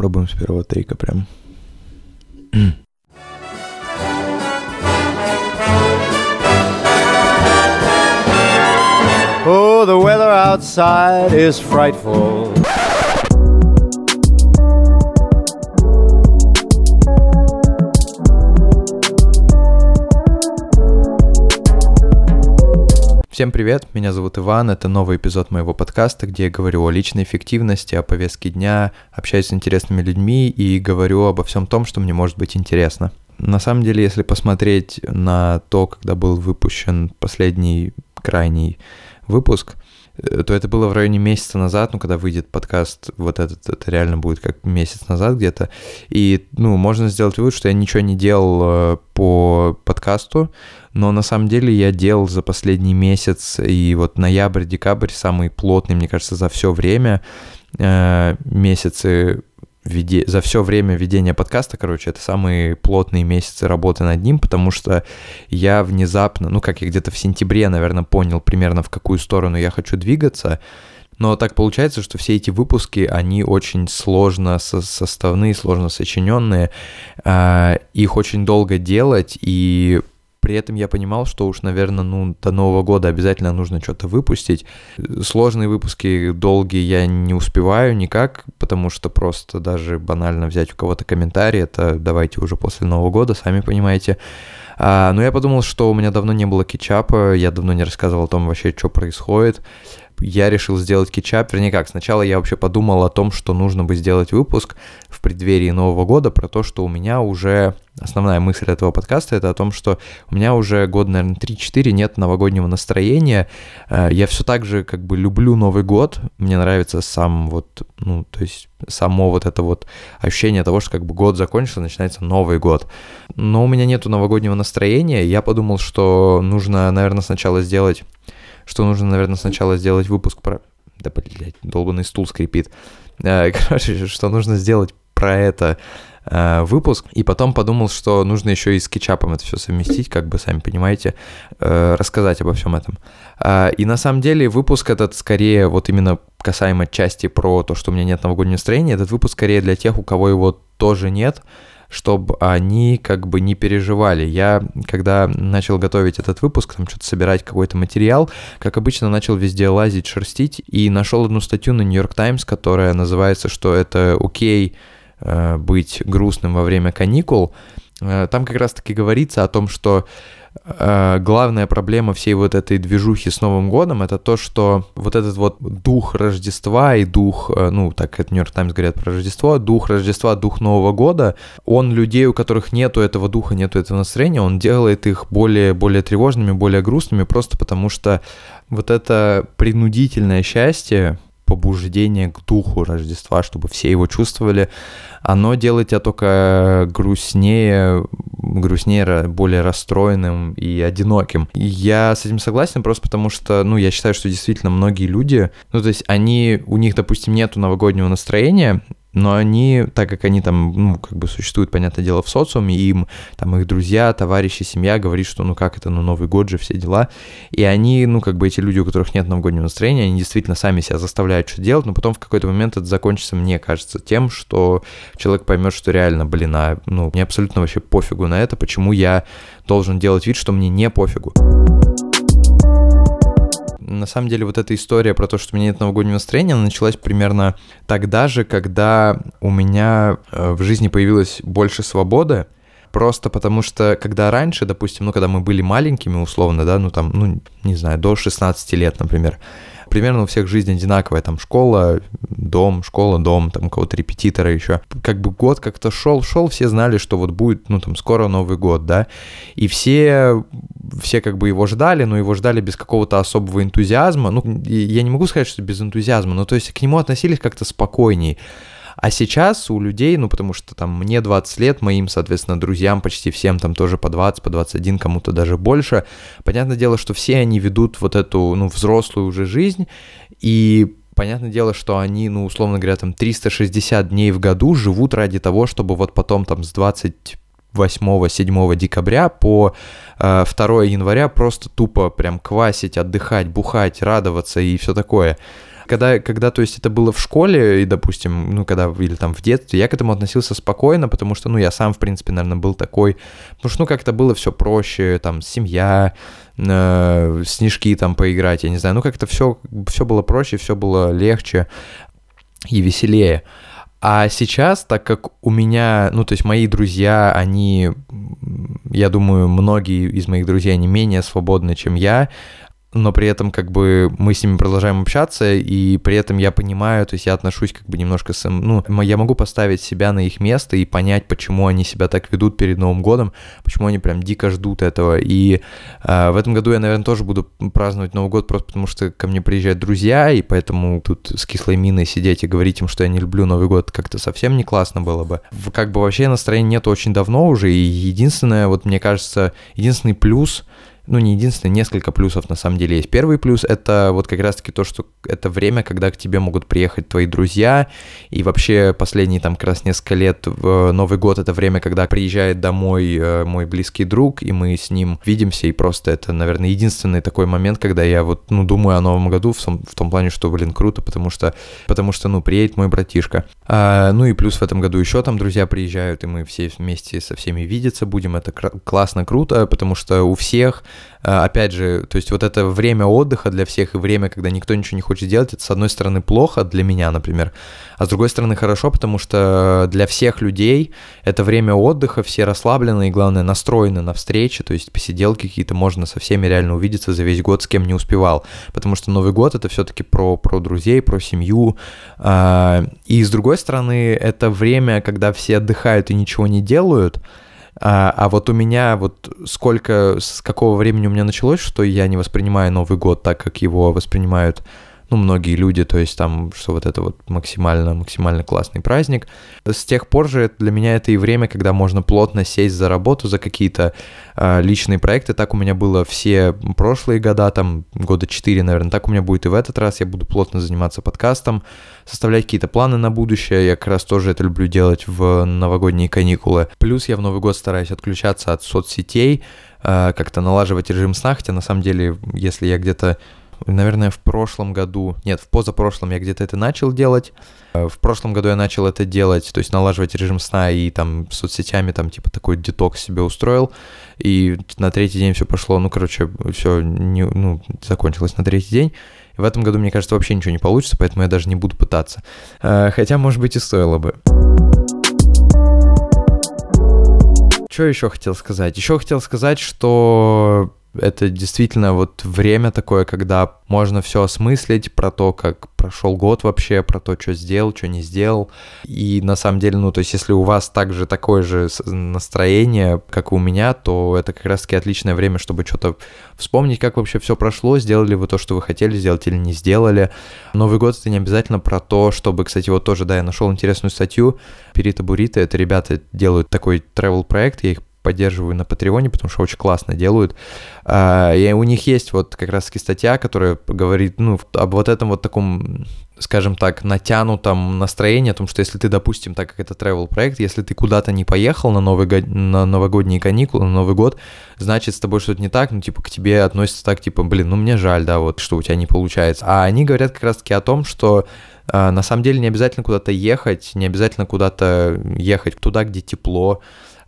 попробуем с первого тейка прям. Oh, the weather outside is frightful. Всем привет, меня зовут Иван, это новый эпизод моего подкаста, где я говорю о личной эффективности, о повестке дня, общаюсь с интересными людьми и говорю обо всем том, что мне может быть интересно. На самом деле, если посмотреть на то, когда был выпущен последний крайний выпуск, то это было в районе месяца назад, ну, когда выйдет подкаст, вот этот, это реально будет как месяц назад где-то, и, ну, можно сделать вывод, что я ничего не делал э, по подкасту, но на самом деле я делал за последний месяц, и вот ноябрь-декабрь самый плотный, мне кажется, за все время э, месяцы веде... за все время ведения подкаста, короче, это самые плотные месяцы работы над ним, потому что я внезапно, ну как я где-то в сентябре, наверное, понял примерно в какую сторону я хочу двигаться, но так получается, что все эти выпуски, они очень сложно со составные, сложно сочиненные, э, их очень долго делать, и при этом я понимал, что уж, наверное, ну, до Нового года обязательно нужно что-то выпустить. Сложные выпуски долгие я не успеваю никак, потому что просто даже банально взять у кого-то комментарий, это давайте уже после Нового года, сами понимаете. А, но я подумал, что у меня давно не было кетчапа, я давно не рассказывал о том вообще, что происходит я решил сделать кетчап, вернее как, сначала я вообще подумал о том, что нужно бы сделать выпуск в преддверии Нового года про то, что у меня уже, основная мысль этого подкаста, это о том, что у меня уже год, наверное, 3-4 нет новогоднего настроения, э, я все так же как бы люблю Новый год, мне нравится сам вот, ну, то есть само вот это вот ощущение того, что как бы год закончился, начинается Новый год. Но у меня нету новогоднего настроения, я подумал, что нужно, наверное, сначала сделать что нужно, наверное, сначала сделать выпуск про... Да, блядь, долбанный стул скрипит. Э, короче, что нужно сделать про это э, выпуск, и потом подумал, что нужно еще и с кетчапом это все совместить, как бы, сами понимаете, э, рассказать обо всем этом. И на самом деле выпуск этот скорее вот именно касаемо части про то, что у меня нет новогоднего настроения, этот выпуск скорее для тех, у кого его тоже нет, чтобы они как бы не переживали. Я, когда начал готовить этот выпуск, там что-то собирать какой-то материал, как обычно, начал везде лазить, шерстить, и нашел одну статью на New York Times, которая называется, что это окей э, быть грустным во время каникул. Э, там как раз-таки говорится о том, что Э, главная проблема всей вот этой движухи с Новым годом это то, что вот этот вот дух Рождества и дух, э, ну, так это Нью-Йорк Таймс говорят про Рождество, дух Рождества, дух Нового года, он людей, у которых нету этого духа, нету этого настроения, он делает их более, более тревожными, более грустными, просто потому что вот это принудительное счастье, побуждение к духу Рождества, чтобы все его чувствовали, оно делает тебя только грустнее, грустнее, более расстроенным и одиноким. И я с этим согласен просто потому, что, ну, я считаю, что действительно многие люди, ну, то есть они, у них, допустим, нету новогоднего настроения, но они, так как они там, ну, как бы существуют, понятное дело, в социуме, им там их друзья, товарищи, семья говорит, что ну как это, ну Новый год же, все дела, и они, ну как бы эти люди, у которых нет новогоднего настроения, они действительно сами себя заставляют что делать, но потом в какой-то момент это закончится, мне кажется, тем, что человек поймет, что реально, блин, а, ну, мне абсолютно вообще пофигу на это, почему я должен делать вид, что мне не пофигу на самом деле вот эта история про то, что у меня нет новогоднего настроения, она началась примерно тогда же, когда у меня э, в жизни появилось больше свободы, просто потому что, когда раньше, допустим, ну, когда мы были маленькими, условно, да, ну, там, ну, не знаю, до 16 лет, например, примерно у всех жизнь одинаковая, там школа, дом, школа, дом, там кого-то репетитора еще. Как бы год как-то шел, шел, все знали, что вот будет, ну там скоро Новый год, да, и все, все как бы его ждали, но его ждали без какого-то особого энтузиазма, ну я не могу сказать, что без энтузиазма, но то есть к нему относились как-то спокойней. А сейчас у людей, ну потому что там мне 20 лет, моим, соответственно, друзьям почти всем там тоже по 20, по 21, кому-то даже больше. Понятное дело, что все они ведут вот эту, ну, взрослую уже жизнь, и понятное дело, что они, ну, условно говоря, там 360 дней в году живут ради того, чтобы вот потом там с 20 8-7 декабря по э, 2 января просто тупо прям квасить, отдыхать, бухать, радоваться и все такое когда, когда, то есть, это было в школе, и, допустим, ну, когда, или там в детстве, я к этому относился спокойно, потому что, ну, я сам, в принципе, наверное, был такой, потому что, ну, как-то было все проще, там, семья, э, снежки там поиграть, я не знаю, ну, как-то все, все было проще, все было легче и веселее. А сейчас, так как у меня, ну, то есть мои друзья, они, я думаю, многие из моих друзей, они менее свободны, чем я, но при этом как бы мы с ними продолжаем общаться, и при этом я понимаю, то есть я отношусь как бы немножко с... Ну, я могу поставить себя на их место и понять, почему они себя так ведут перед Новым годом, почему они прям дико ждут этого. И э, в этом году я, наверное, тоже буду праздновать Новый год просто потому, что ко мне приезжают друзья, и поэтому тут с кислой миной сидеть и говорить им, что я не люблю Новый год, как-то совсем не классно было бы. Как бы вообще настроения нет очень давно уже, и единственное, вот мне кажется, единственный плюс — ну, не единственное, несколько плюсов на самом деле есть. Первый плюс — это вот как раз-таки то, что это время, когда к тебе могут приехать твои друзья, и вообще последние там как раз несколько лет, в Новый год — это время, когда приезжает домой э, мой близкий друг, и мы с ним видимся, и просто это, наверное, единственный такой момент, когда я вот, ну, думаю о Новом году в том, в том плане, что, блин, круто, потому что, потому что, ну, приедет мой братишка. А, ну и плюс в этом году еще там друзья приезжают, и мы все вместе со всеми видеться будем, это классно, круто, потому что у всех опять же, то есть вот это время отдыха для всех и время, когда никто ничего не хочет делать, это с одной стороны плохо для меня, например, а с другой стороны хорошо, потому что для всех людей это время отдыха, все расслаблены и, главное, настроены на встречи, то есть посиделки какие-то, можно со всеми реально увидеться за весь год, с кем не успевал, потому что Новый год это все-таки про, про друзей, про семью, а, и с другой стороны, это время, когда все отдыхают и ничего не делают, а, а вот у меня вот сколько, с какого времени у меня началось, что я не воспринимаю Новый год так, как его воспринимают ну, многие люди, то есть там, что вот это вот максимально, максимально классный праздник. С тех пор же для меня это и время, когда можно плотно сесть за работу, за какие-то э, личные проекты. Так у меня было все прошлые года, там года 4, наверное, так у меня будет и в этот раз. Я буду плотно заниматься подкастом, составлять какие-то планы на будущее. Я как раз тоже это люблю делать в новогодние каникулы. Плюс я в Новый год стараюсь отключаться от соцсетей, э, как-то налаживать режим сна, хотя на самом деле, если я где-то наверное, в прошлом году, нет, в позапрошлом я где-то это начал делать. Э, в прошлом году я начал это делать, то есть налаживать режим сна и там соцсетями там типа такой детокс себе устроил. И на третий день все пошло, ну, короче, все не, ну, закончилось на третий день. В этом году, мне кажется, вообще ничего не получится, поэтому я даже не буду пытаться. Э, хотя, может быть, и стоило бы. Что еще хотел сказать? Еще хотел сказать, что это действительно вот время такое, когда можно все осмыслить про то, как прошел год вообще, про то, что сделал, что не сделал. И на самом деле, ну, то есть, если у вас также такое же настроение, как и у меня, то это как раз-таки отличное время, чтобы что-то вспомнить, как вообще все прошло, сделали вы то, что вы хотели сделать или не сделали. Новый год это не обязательно про то, чтобы, кстати, вот тоже, да, я нашел интересную статью. Перита Бурита, это ребята делают такой travel проект, я их поддерживаю на Патреоне, потому что очень классно делают. А, и у них есть вот как раз-таки статья, которая говорит, ну, об вот этом вот таком, скажем так, натянутом настроении, о том, что если ты, допустим, так как это travel проект, если ты куда-то не поехал на, новый, на новогодние каникулы, на Новый год, значит, с тобой что-то не так, ну, типа, к тебе относятся так, типа, блин, ну, мне жаль, да, вот, что у тебя не получается. А они говорят как раз-таки о том, что а, на самом деле не обязательно куда-то ехать, не обязательно куда-то ехать туда, где тепло,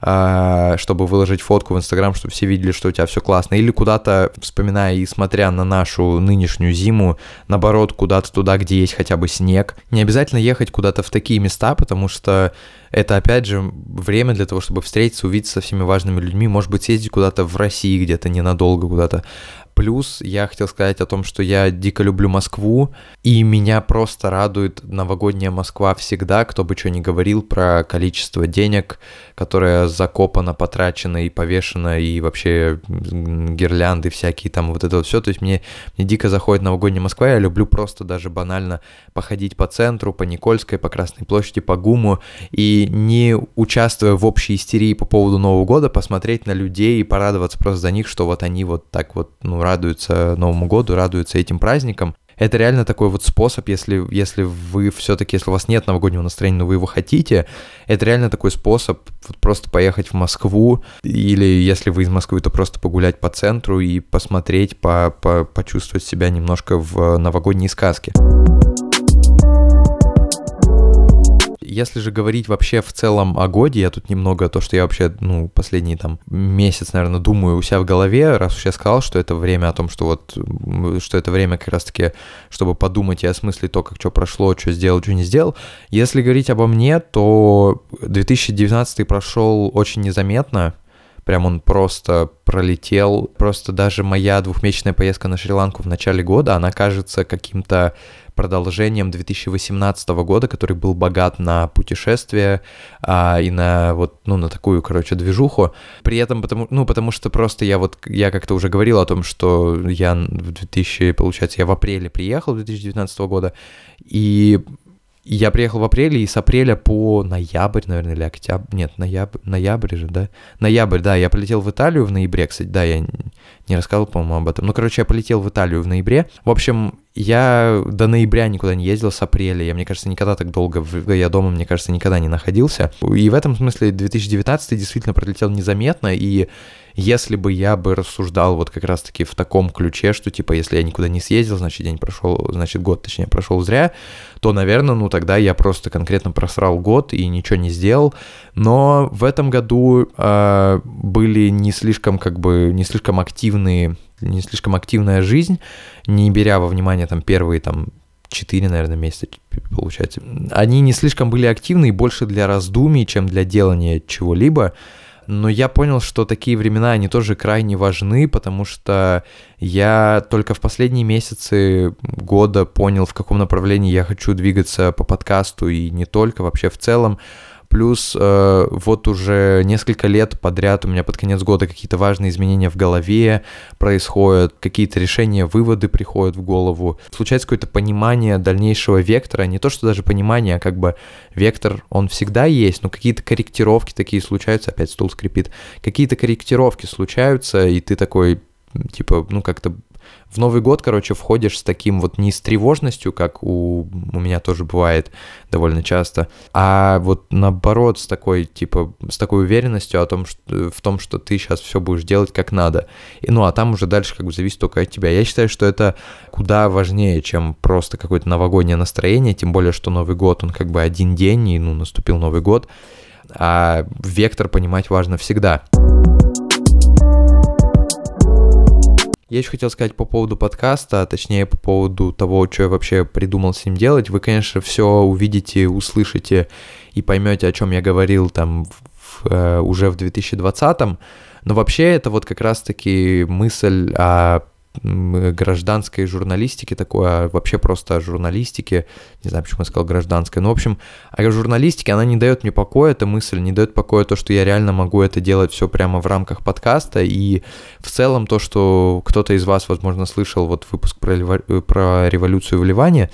чтобы выложить фотку в Инстаграм, чтобы все видели, что у тебя все классно, или куда-то, вспоминая и смотря на нашу нынешнюю зиму, наоборот, куда-то туда, где есть хотя бы снег. Не обязательно ехать куда-то в такие места, потому что это, опять же, время для того, чтобы встретиться, увидеться со всеми важными людьми, может быть, съездить куда-то в России где-то ненадолго куда-то, Плюс я хотел сказать о том, что я дико люблю Москву, и меня просто радует новогодняя Москва всегда, кто бы что ни говорил про количество денег, которое закопано, потрачено и повешено, и вообще гирлянды всякие, там вот это вот все. То есть мне, мне дико заходит новогодняя Москва, я люблю просто даже банально походить по центру, по Никольской, по Красной площади, по ГУМу, и не участвуя в общей истерии по поводу Нового года, посмотреть на людей и порадоваться просто за них, что вот они вот так вот, ну, радуются Новому году, радуются этим праздникам. Это реально такой вот способ, если, если вы все-таки, если у вас нет новогоднего настроения, но вы его хотите, это реально такой способ вот просто поехать в Москву, или если вы из Москвы, то просто погулять по центру и посмотреть, по, по, почувствовать себя немножко в новогодней сказке. Если же говорить вообще в целом о годе, я тут немного то, что я вообще, ну, последний там месяц, наверное, думаю у себя в голове, раз уж я сказал, что это время о том, что вот, что это время как раз-таки, чтобы подумать и осмыслить то, как что прошло, что сделал, что не сделал. Если говорить обо мне, то 2019 прошел очень незаметно, Прям он просто пролетел. Просто даже моя двухмесячная поездка на Шри-Ланку в начале года, она кажется каким-то продолжением 2018 года, который был богат на путешествия а, и на вот, ну, на такую, короче, движуху. При этом, потому, ну, потому что просто я вот, я как-то уже говорил о том, что я в 2000, получается, я в апреле приехал 2019 года, и я приехал в апреле, и с апреля по ноябрь, наверное, или октябрь, нет, ноябрь, ноябрь же, да? Ноябрь, да, я полетел в Италию в ноябре, кстати, да, я не рассказывал, по-моему, об этом. Ну, короче, я полетел в Италию в ноябре. В общем, я до ноября никуда не ездил, с апреля. Я, мне кажется, никогда так долго, я дома, мне кажется, никогда не находился. И в этом смысле 2019 действительно пролетел незаметно, и если бы я бы рассуждал вот как раз-таки в таком ключе, что типа если я никуда не съездил, значит день прошел, значит год, точнее, прошел зря, то, наверное, ну тогда я просто конкретно просрал год и ничего не сделал. Но в этом году э, были не слишком как бы не слишком активные, не слишком активная жизнь, не беря во внимание там первые там 4, наверное, месяца, получается. Они не слишком были активны и больше для раздумий, чем для делания чего-либо но я понял, что такие времена, они тоже крайне важны, потому что я только в последние месяцы года понял, в каком направлении я хочу двигаться по подкасту и не только, вообще в целом. Плюс э, вот уже несколько лет подряд у меня под конец года какие-то важные изменения в голове происходят, какие-то решения, выводы приходят в голову. Случается какое-то понимание дальнейшего вектора, не то что даже понимание, а как бы вектор, он всегда есть, но какие-то корректировки такие случаются, опять стул скрипит, какие-то корректировки случаются, и ты такой, типа, ну как-то в Новый год, короче, входишь с таким вот не с тревожностью, как у, у меня тоже бывает довольно часто, а вот наоборот с такой, типа, с такой уверенностью о том, что, в том, что ты сейчас все будешь делать как надо. И, ну, а там уже дальше как бы зависит только от тебя. Я считаю, что это куда важнее, чем просто какое-то новогоднее настроение, тем более, что Новый год, он как бы один день, и, ну, наступил Новый год, а вектор понимать важно всегда. Я еще хотел сказать по поводу подкаста, а точнее по поводу того, что я вообще придумал с ним делать. Вы, конечно, все увидите, услышите и поймете, о чем я говорил там в, э, уже в 2020. Но вообще это вот как раз-таки мысль о гражданской журналистики такое, а вообще просто о журналистике, не знаю, почему я сказал гражданской, но, в общем, о журналистике, она не дает мне покоя, эта мысль, не дает покоя то, что я реально могу это делать все прямо в рамках подкаста, и в целом то, что кто-то из вас, возможно, слышал вот выпуск про, про революцию в Ливане,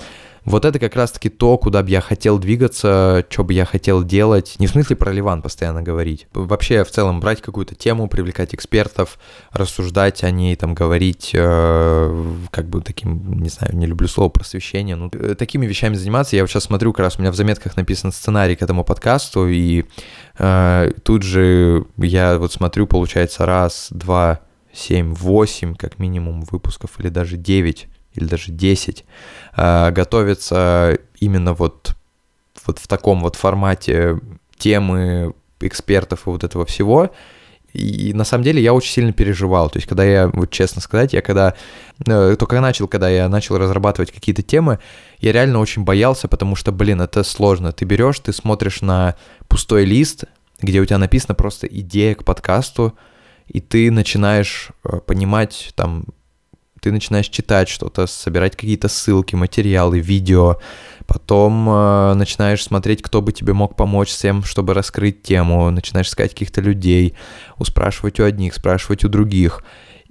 вот это как раз-таки то, куда бы я хотел двигаться, что бы я хотел делать. Не в смысле про Ливан постоянно говорить. Вообще, в целом, брать какую-то тему, привлекать экспертов, рассуждать о ней, там, говорить, э, как бы таким, не знаю, не люблю слово просвещение, ну, э, такими вещами заниматься. Я вот сейчас смотрю, как раз у меня в заметках написан сценарий к этому подкасту, и э, тут же я вот смотрю, получается, раз, два, семь, восемь, как минимум, выпусков, или даже девять или даже 10, а, готовится именно вот, вот в таком вот формате темы экспертов и вот этого всего. И на самом деле я очень сильно переживал. То есть, когда я, вот честно сказать, я когда э, только начал, когда я начал разрабатывать какие-то темы, я реально очень боялся, потому что, блин, это сложно. Ты берешь, ты смотришь на пустой лист, где у тебя написано просто идея к подкасту, и ты начинаешь э, понимать там ты начинаешь читать что-то, собирать какие-то ссылки, материалы, видео, потом э, начинаешь смотреть, кто бы тебе мог помочь с тем, чтобы раскрыть тему, начинаешь искать каких-то людей, спрашивать у одних, спрашивать у других.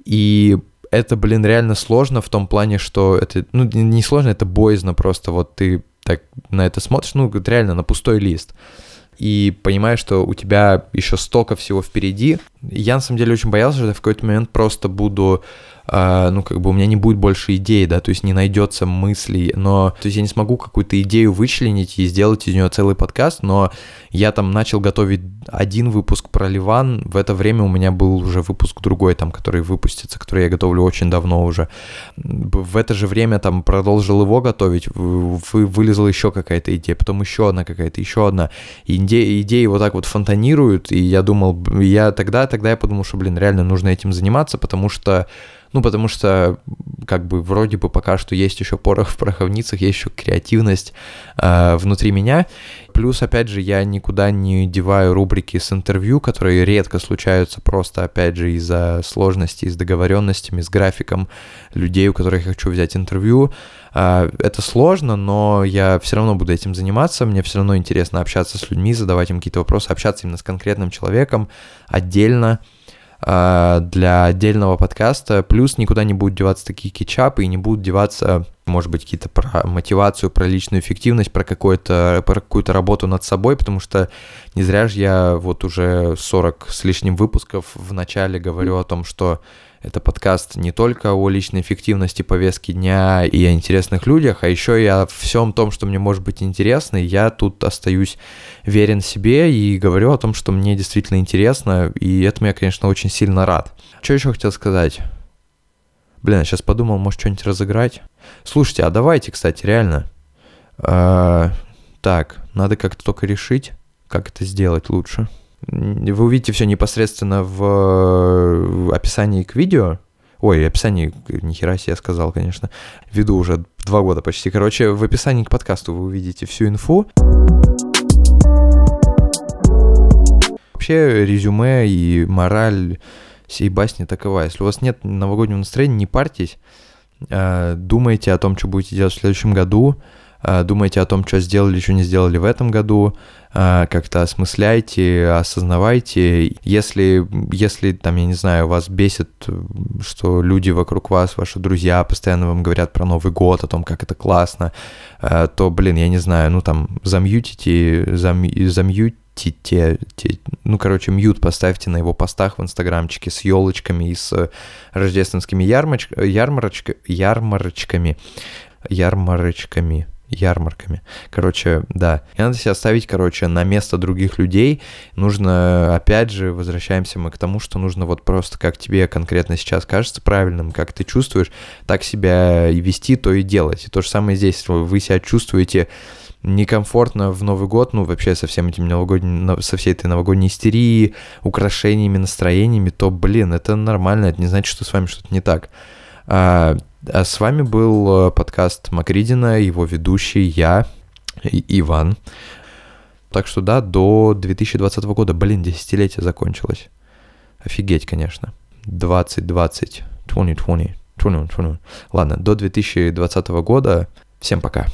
И это, блин, реально сложно в том плане, что это, ну, не сложно, это боязно просто, вот ты так на это смотришь, ну, реально на пустой лист и понимаешь, что у тебя еще столько всего впереди. Я на самом деле очень боялся, что я в какой-то момент просто буду ну, как бы у меня не будет больше идей, да, то есть не найдется мыслей, но, то есть я не смогу какую-то идею вычленить и сделать из нее целый подкаст, но я там начал готовить один выпуск про Ливан, в это время у меня был уже выпуск другой, там, который выпустится, который я готовлю очень давно уже. В это же время там продолжил его готовить, вы, вылезла еще какая-то идея, потом еще одна какая-то, еще одна. И идеи, идеи вот так вот фонтанируют, и я думал, я тогда, тогда я подумал, что, блин, реально нужно этим заниматься, потому что ну, потому что, как бы, вроде бы пока что есть еще порох в пороховницах, есть еще креативность э, внутри меня. Плюс, опять же, я никуда не деваю рубрики с интервью, которые редко случаются просто, опять же, из-за сложностей с договоренностями, с графиком людей, у которых я хочу взять интервью. Э, это сложно, но я все равно буду этим заниматься, мне все равно интересно общаться с людьми, задавать им какие-то вопросы, общаться именно с конкретным человеком отдельно, для отдельного подкаста, плюс никуда не будут деваться такие кетчапы и не будут деваться, может быть, какие-то про мотивацию, про личную эффективность, про, какое-то, про какую-то работу над собой, потому что не зря же я вот уже 40 с лишним выпусков в начале говорю о том, что это подкаст не только о личной эффективности повестки дня и о интересных людях, а еще и о всем том, что мне может быть интересно. Я тут остаюсь верен себе и говорю о том, что мне действительно интересно, и этому я, конечно, очень сильно рад. Что еще хотел сказать? Блин, я сейчас подумал, может, что-нибудь разыграть. Слушайте, а давайте, кстати, реально. А, так, надо как-то только решить, как это сделать лучше. Вы увидите все непосредственно в описании к видео. Ой, описании, нихера себе я сказал, конечно. Веду уже два года почти. Короче, в описании к подкасту вы увидите всю инфу. Вообще, резюме и мораль всей басни такова. Если у вас нет новогоднего настроения, не парьтесь. А, думайте о том, что будете делать в следующем году. А, думайте о том, что сделали, что не сделали в этом году, а, как-то осмысляйте, осознавайте. Если, если, там, я не знаю, вас бесит, что люди вокруг вас, ваши друзья постоянно вам говорят про Новый год, о том, как это классно, а, то, блин, я не знаю, ну, там, замьютите, зам, замьютите те, те, ну, короче, мьют поставьте на его постах в инстаграмчике с елочками и с рождественскими ярмарч, ярмарочка, ярмарочками, ярмарочками, ярмарками. Короче, да. И надо себя ставить, короче, на место других людей. Нужно, опять же, возвращаемся мы к тому, что нужно вот просто, как тебе конкретно сейчас кажется правильным, как ты чувствуешь, так себя и вести, то и делать. И то же самое здесь. Вы себя чувствуете некомфортно в Новый год, ну, вообще со всем этим новогодним, со всей этой новогодней истерией, украшениями, настроениями, то, блин, это нормально, это не значит, что с вами что-то не так. А, а с вами был э, подкаст Макридина, его ведущий я, Иван. Так что да, до 2020 года, блин, десятилетие закончилось. Офигеть, конечно. 2020, 2020, 2020. Ладно, до 2020 года. Всем пока.